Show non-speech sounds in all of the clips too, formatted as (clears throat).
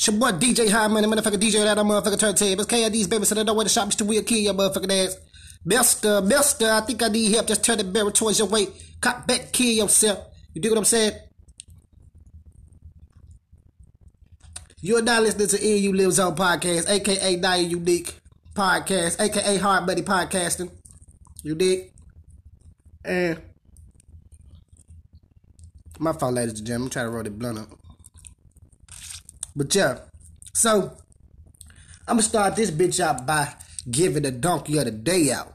It's your boy DJ High Money, motherfucker DJ that motherfucker turntables. KID's baby, so they know where to shop. Mr. Will kill your motherfucking ass. Mister, mister, I think I need help. Just turn the barrel towards your way. Cop back, kill yourself. You dig what I'm saying? You're now listening to EU Lives On Podcast, aka Nia Unique Podcast, aka Hard Money Podcasting. You dig? And my fault, ladies and gentlemen. I'm trying to roll the blunt up. But yeah, so I'm gonna start this bitch out by giving the donkey of the day out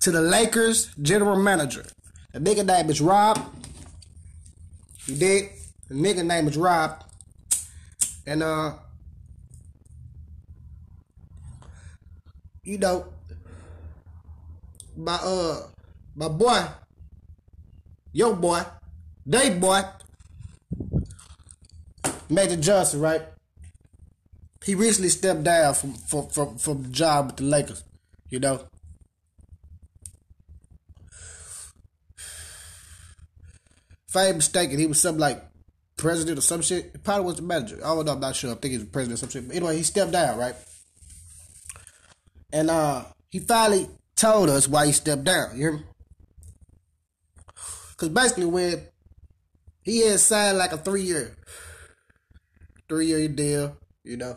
to the Lakers general manager. The nigga name is Rob. You did? The nigga name is Rob. And uh you know my uh my boy your boy they boy Magic Johnson, right? He recently stepped down from from from, from the job with the Lakers, you know. If I ain't mistaken, he was something like president or some shit. He probably was the manager. I don't know, I'm not sure. I think he was president or some shit. But anyway, he stepped down, right? And uh he finally told us why he stepped down. You hear me? Cause basically when he had signed like a three year three year deal, you know,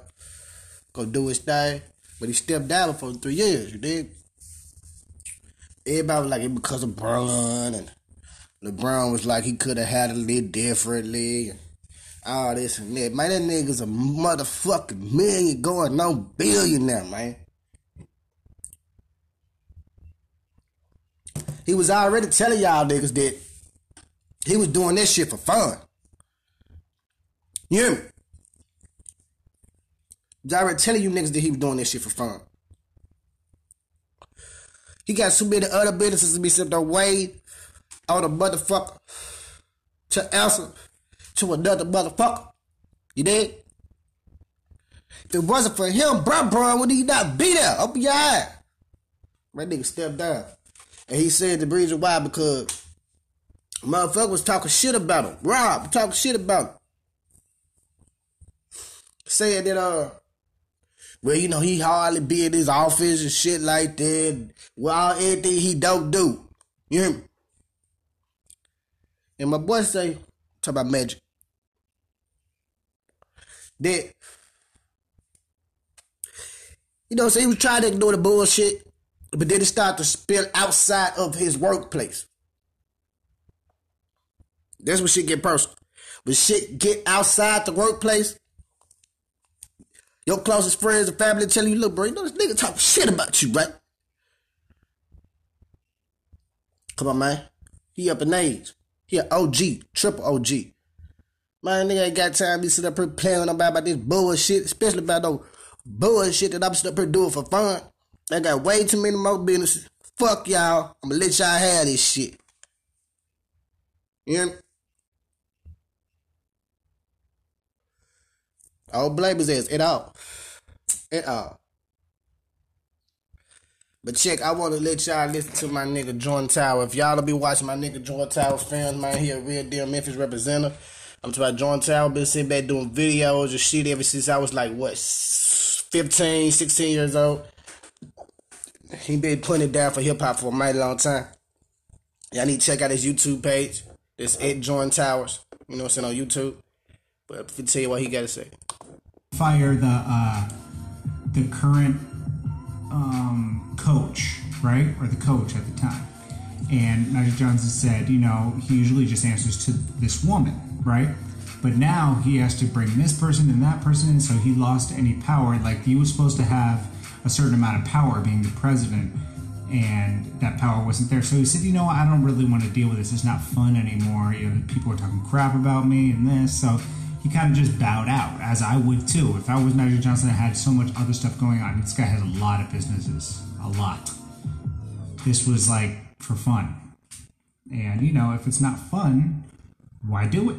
go do his thing. But he stepped down for three years, you did. Everybody was like it because of LeBron and LeBron was like he could have handled it a little differently and all this and that. Man, that nigga's a motherfucking million going on billionaire, man. He was already telling y'all niggas that he was doing this shit for fun. You hear me? Already telling you niggas that he was doing this shit for fun. He got so many other businesses to be sent away on a motherfucker to answer to another motherfucker. You did? If it wasn't for him, bruh, bruh, would he not be there? Open your eye. My nigga stepped down. And he said the reason why because motherfucker was talking shit about him. Rob talking shit about him. Saying that uh well, you know, he hardly be in his office and shit like that. Well, everything he don't do. You hear me? And my boy say, talk about magic. That, you know, so he was trying to ignore the bullshit, but then it started to spill outside of his workplace. That's when shit get personal. When shit get outside the workplace, your closest friends and family telling you, look, bro, you know this nigga talk shit about you, right? Come on, man. He up in age. He an OG, triple OG. Man, nigga ain't got time to be sitting up here playing about, about this bullshit, especially about no bullshit that I'm sitting up here doing for fun. I got way too many more businesses. Fuck y'all. I'm gonna let y'all have this shit. You hear me? All blame his ass at all. At all. But check, I want to let y'all listen to my nigga Jordan Tower. If y'all will be watching my nigga Jordan Tower fans, man, here, a real deal Memphis representative. I'm talking about Jordan Tower, been sitting back doing videos and shit ever since I was like, what, 15, 16 years old. He been putting it down for hip hop for a mighty long time. Y'all need to check out his YouTube page. It's at Jordan Towers. You know what I'm saying, on YouTube. But let me tell you what he got to say fire the uh, the current um, coach, right, or the coach at the time. And Magic Johnson said, you know, he usually just answers to this woman, right? But now he has to bring this person and that person in, so he lost any power. Like he was supposed to have a certain amount of power being the president, and that power wasn't there. So he said, you know, I don't really want to deal with this. It's not fun anymore. You know, people are talking crap about me and this. So he kind of just bowed out, as I would too. If I was Magic Johnson, I had so much other stuff going on. This guy has a lot of businesses, a lot. This was like for fun. And, you know, if it's not fun, why do it?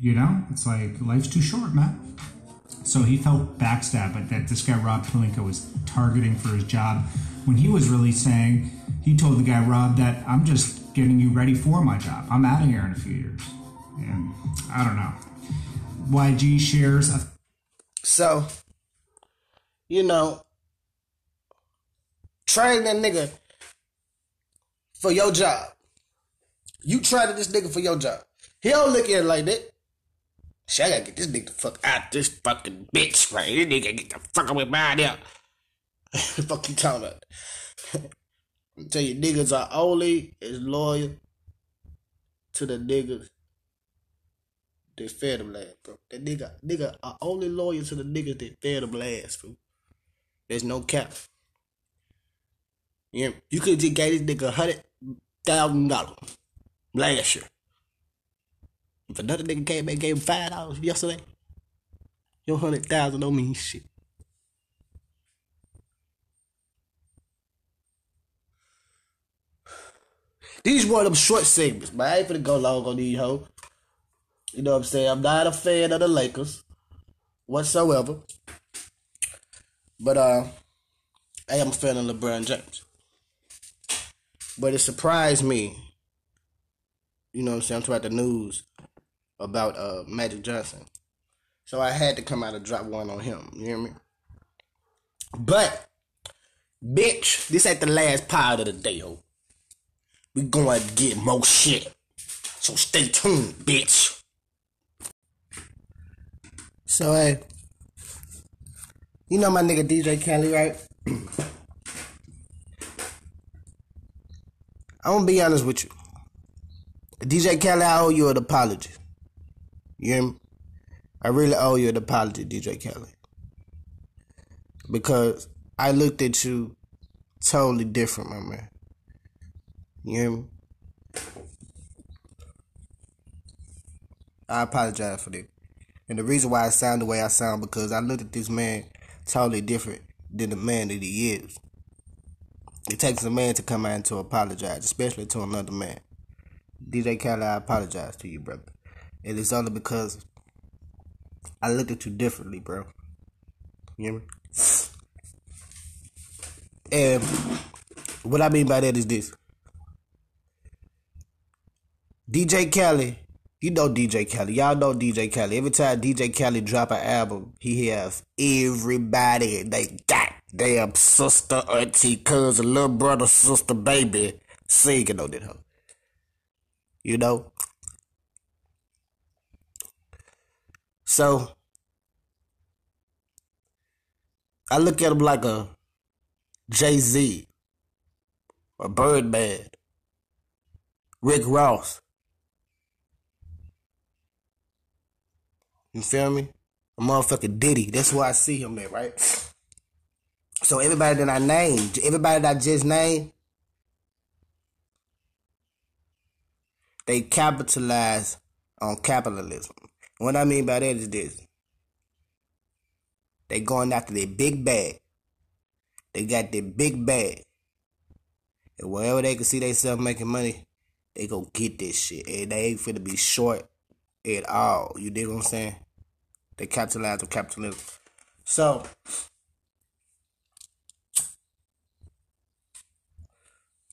You know, it's like life's too short, man. So he felt backstabbed, that this guy Rob Pelinka was targeting for his job when he was really saying, he told the guy Rob that I'm just getting you ready for my job. I'm out of here in a few years. And I don't know. YG shares a So, you know, train that nigga for your job. You to this nigga for your job. He don't look at it like that. Shit, I gotta get this nigga the fuck out this fucking bitch, right? This nigga get the fuck away my out. (laughs) fuck you talking about? I (laughs) tell you, niggas are only as loyal to the niggas that fed them last, bro. That nigga, nigga are only loyal to the niggas that fed them last, bro. There's no cap. Yeah, you could just gave this nigga hundred thousand dollars last year. If another nigga came and gave him five dollars yesterday, your hundred thousand don't mean shit. These one of them short segments, but I ain't finna go long on these hoes. You know what I'm saying? I'm not a fan of the Lakers whatsoever. But uh I am a fan of LeBron James. But it surprised me, you know what I'm saying, I'm talking about the news about uh Magic Johnson. So I had to come out and drop one on him. You hear me? But bitch, this ain't the last part of the day, ho. We going to get more shit. So stay tuned, bitch. So hey, you know my nigga DJ Khaled, right? (clears throat) I'm gonna be honest with you. DJ Khaled, I owe you an apology. You hear me? I really owe you an apology, DJ Khaled. Because I looked at you totally different, my man. You hear me? I apologize for that. And the reason why I sound the way I sound because I looked at this man totally different than the man that he is. It takes a man to come out and to apologize, especially to another man. DJ Khaled, I apologize to you, brother. And it's only because I looked at you differently, bro. You hear me? And what I mean by that is this. DJ Khaled, you know DJ Khaled. Y'all know DJ Khaled. Every time DJ Khaled drop an album, he has everybody they got damn sister, auntie, cousin, little brother, sister, baby singing on it. Huh? You know? So, I look at him like a Jay Z, a Birdman, Rick Ross. You feel me? A motherfucking Diddy. That's where I see him at, right? So everybody that I named, everybody that I just named, they capitalize on capitalism. What I mean by that is this. They going after their big bag. They got their big bag. And wherever they can see themselves making money, they go get this shit. And they ain't finna be short at all. You dig what I'm saying? They capitalize on capitalism. So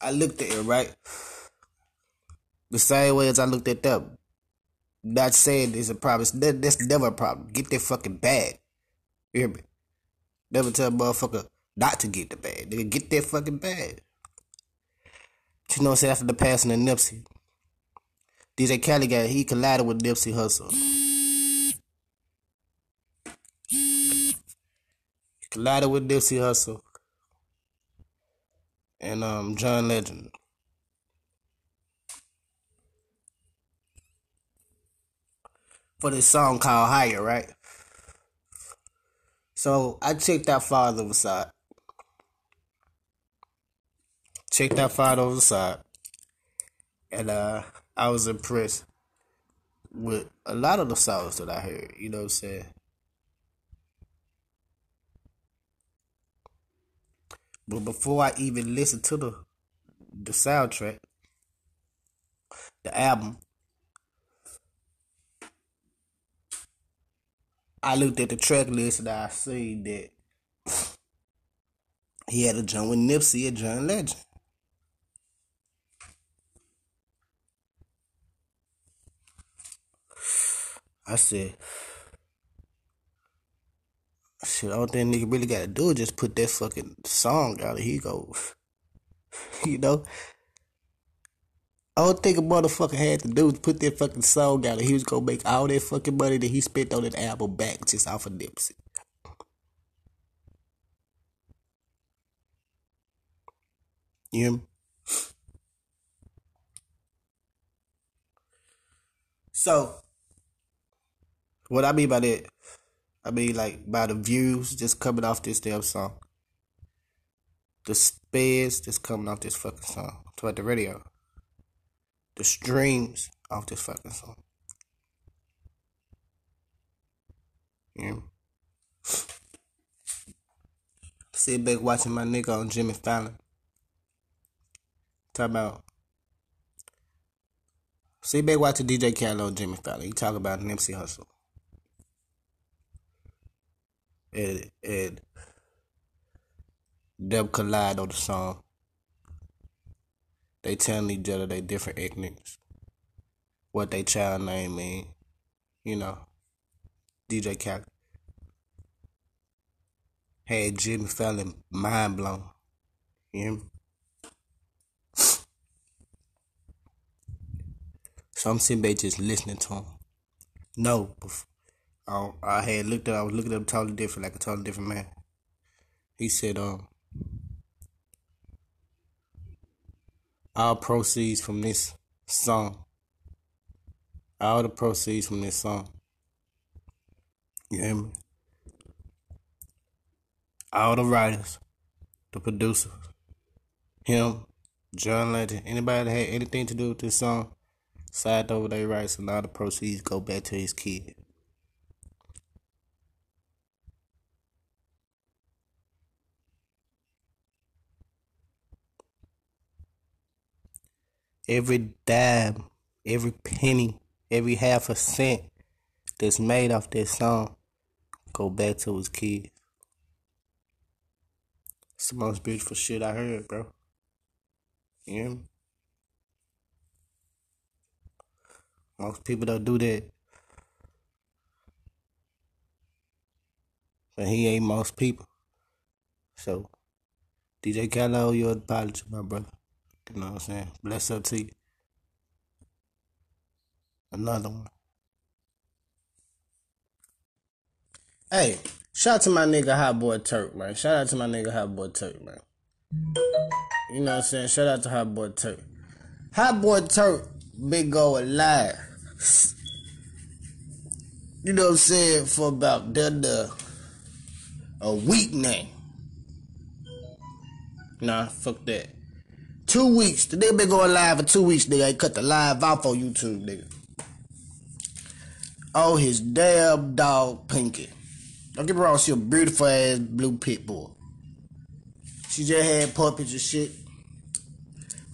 I looked at it right the same way as I looked at them. Not saying it's a problem. That, that's never a problem. Get that fucking bag. You hear me? Never tell a motherfucker not to get the bag. Nigga, get that fucking bag. But you know what I'm saying? After the passing of Nipsey, DJ Khaled got he collided with Nipsey Hussle. Collided with Nipsey Hussle and um John Legend. For this song called Higher, right? So I checked that Father of Asahd. Checked that Father of Asahd. And uh I was impressed with a lot of the songs that I heard, you know what I'm saying? But before I even listened to the the soundtrack, the album, I looked at the track list and I see that he had a joint with Nipsey, a John Legend. I said, shit, all that nigga really gotta do is just put that fucking song out. He goes, (laughs) you know. All thing a motherfucker had to do was put that fucking song out, and he was gonna make all that fucking money that he spent on that album back just off of Nipsey. You? So, what I mean by that, I mean like by the views just coming off this damn song, the spares just coming off this fucking song, to the radio, the streams off this fucking song. Yeah. Sit back watching my nigga on Jimmy Fallon. Talk about. Sit back watching DJ Khaled on Jimmy Fallon. He talk about Nipsey Hussle. And, and them collide on the song. They telling each other they different ethnics. What they child name mean. You know. DJ Khaled. Had Jimmy Fallon mind blown. You me? So I'm sitting back just listening to him. No, I, I had looked at I was looking at him totally different, like a totally different man. He said, um, all proceeds from this song, all the proceeds from this song, you hear me? All the writers, the producers, him, John Legend, anybody that had anything to do with this song, side over their rights, and all the proceeds go back to his kid. Every dime, every penny, every half a cent that's made off that song go back to his kids. It's the most beautiful shit I heard, bro. You? Most people don't do that. But he ain't most people. So, DJ Khaled, your apology, my brother. You know what I'm saying? Bless up to you. Another one. Hey, shout out to my nigga Hot Boy Turk, man. Shout out to my nigga Hot Boy Turk, man. You know what I'm saying? Shout out to Hot Boy Turk. Hot Boy Turk, big go alive. You know what I'm saying? For about the a week now. Nah, fuck that. Two weeks. The nigga been going live for two weeks, nigga. He cut the live off on YouTube, nigga. Oh, his damn dog, Pinky. Don't get me wrong, she a beautiful ass blue pit bull. She just had puppies and shit.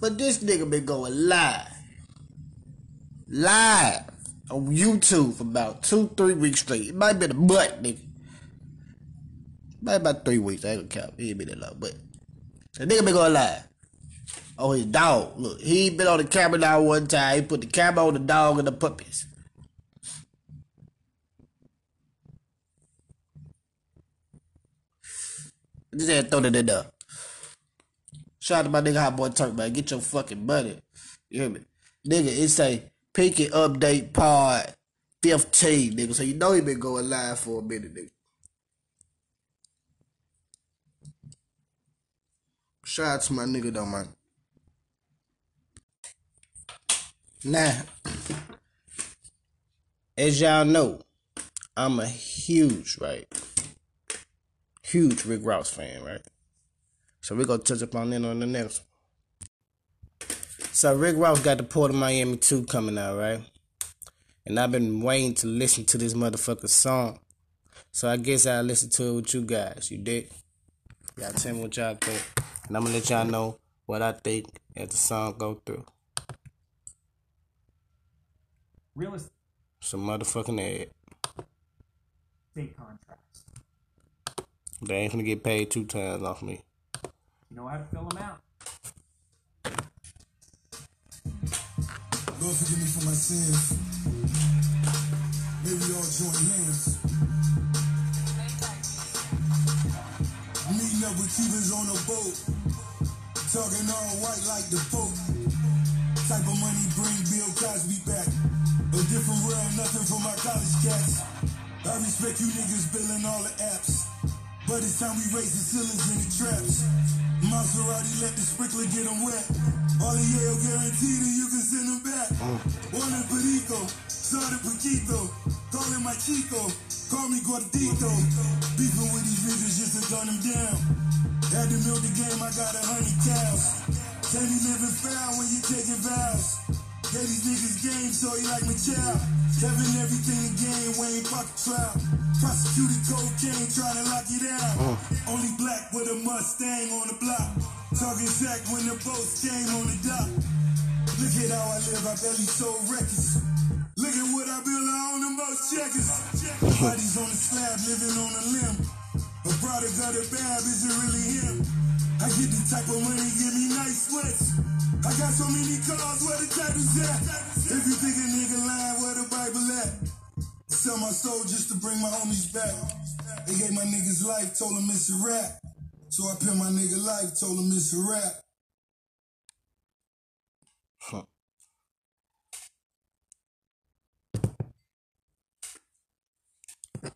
But this nigga been going live. Live on YouTube for about two, three weeks straight. It might be the butt, nigga. Might about three weeks. I ain't gonna count. He ain't been that long, but the nigga been going live. Oh, his dog. Look, he been on the camera now one time. He put the camera on the dog and the puppies. Just had to throw that in there. Shout out to my nigga Hot Boy Turk, man. Get your fucking money. You hear me? Nigga, it say Pinky Update Pod 15, nigga. So you know he been going live for a minute, nigga. Shout out to my nigga though, man. Now, as y'all know, I'm a huge, right? Huge Rick Ross fan, right? So we're gonna touch upon that on the next one. So Rick Ross got the Port of Miami 2 coming out, right? And I've been waiting to listen to this motherfucker song. So I guess I'll listen to it with you guys. You dig? Y'all tell me what y'all think. And I'm gonna let y'all know what I think as the song go through. Real estate. Some motherfucking ad. State contracts. They ain't gonna get paid two times off me. You know how to fill them out. Lord forgive me for my sins. May we all join hands Meeting up with Cubans on a boat. Talking all white like the Pope. Type of money bring Bill Cosby back. Different world, nothing for my college cats. I respect you niggas billing all the apps. But it's time we raise the ceilings in the traps. Maserati let the sprinkler get them wet. All the Yale guaranteed and you can send them back. Mm. One in Perico, started Paquito. Call him my Chico, call me Gordito. Beefing with these niggas just to gun them down. Had to milk the game, I got a hundred cows. Say me living foul when you taking vows. Gave these niggas game, so he like my child. Kevin everything again, Wayne pocket trial. Prosecuted cocaine, trying to lock it out. Oh. Only black with a Mustang on the block. Talking Zach when the boats came on the dock. Look at how I live, I barely sold records. Look at what I built, I own the most checkers. Bodies on the slab, living on a limb. A brother got a bab, is it really him? I get the type of money, give me nice sweats. I got so many cars, where the title's at? If you think a nigga lying, where the Bible at? Sell my soul just to bring my homies back. They gave my niggas life, told them it's a rap. So I put my nigga life, told them it's a rap. Huh.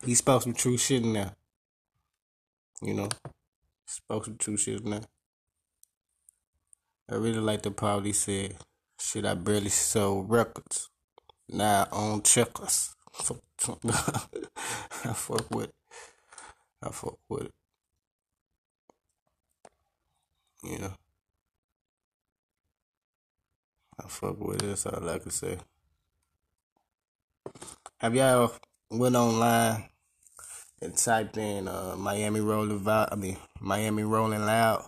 He spoke some true shit in there. You know, spoke some true shit in there. I really like the part he said, shit, I barely sold records. Now I own checkers. (laughs) I fuck with it. I fuck with it. Know. I fuck with it, that's all I can say. Have y'all went online and typed in uh, Miami Rolling Loud? I mean Miami Rolling Loud.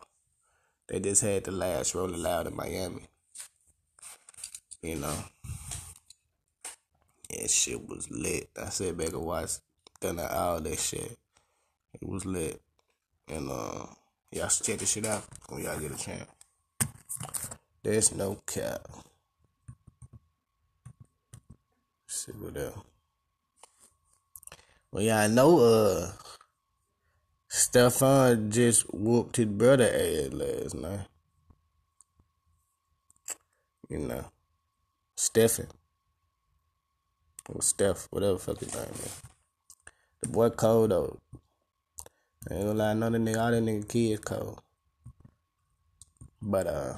They just had the last Rolling Loud in Miami. You know. Yeah, shit was lit. I sat back and watched done all that shit. It was lit. And uh y'all should check this shit out when y'all get a chance. There's no cap. see what else. Well, I know. Uh, Stefan just whooped his brother ass last night. You know, Stephen or Steph, whatever fuck his name is. The boy cold though. I ain't gonna lie, I know the nigga, all the nigga kids cold. But uh.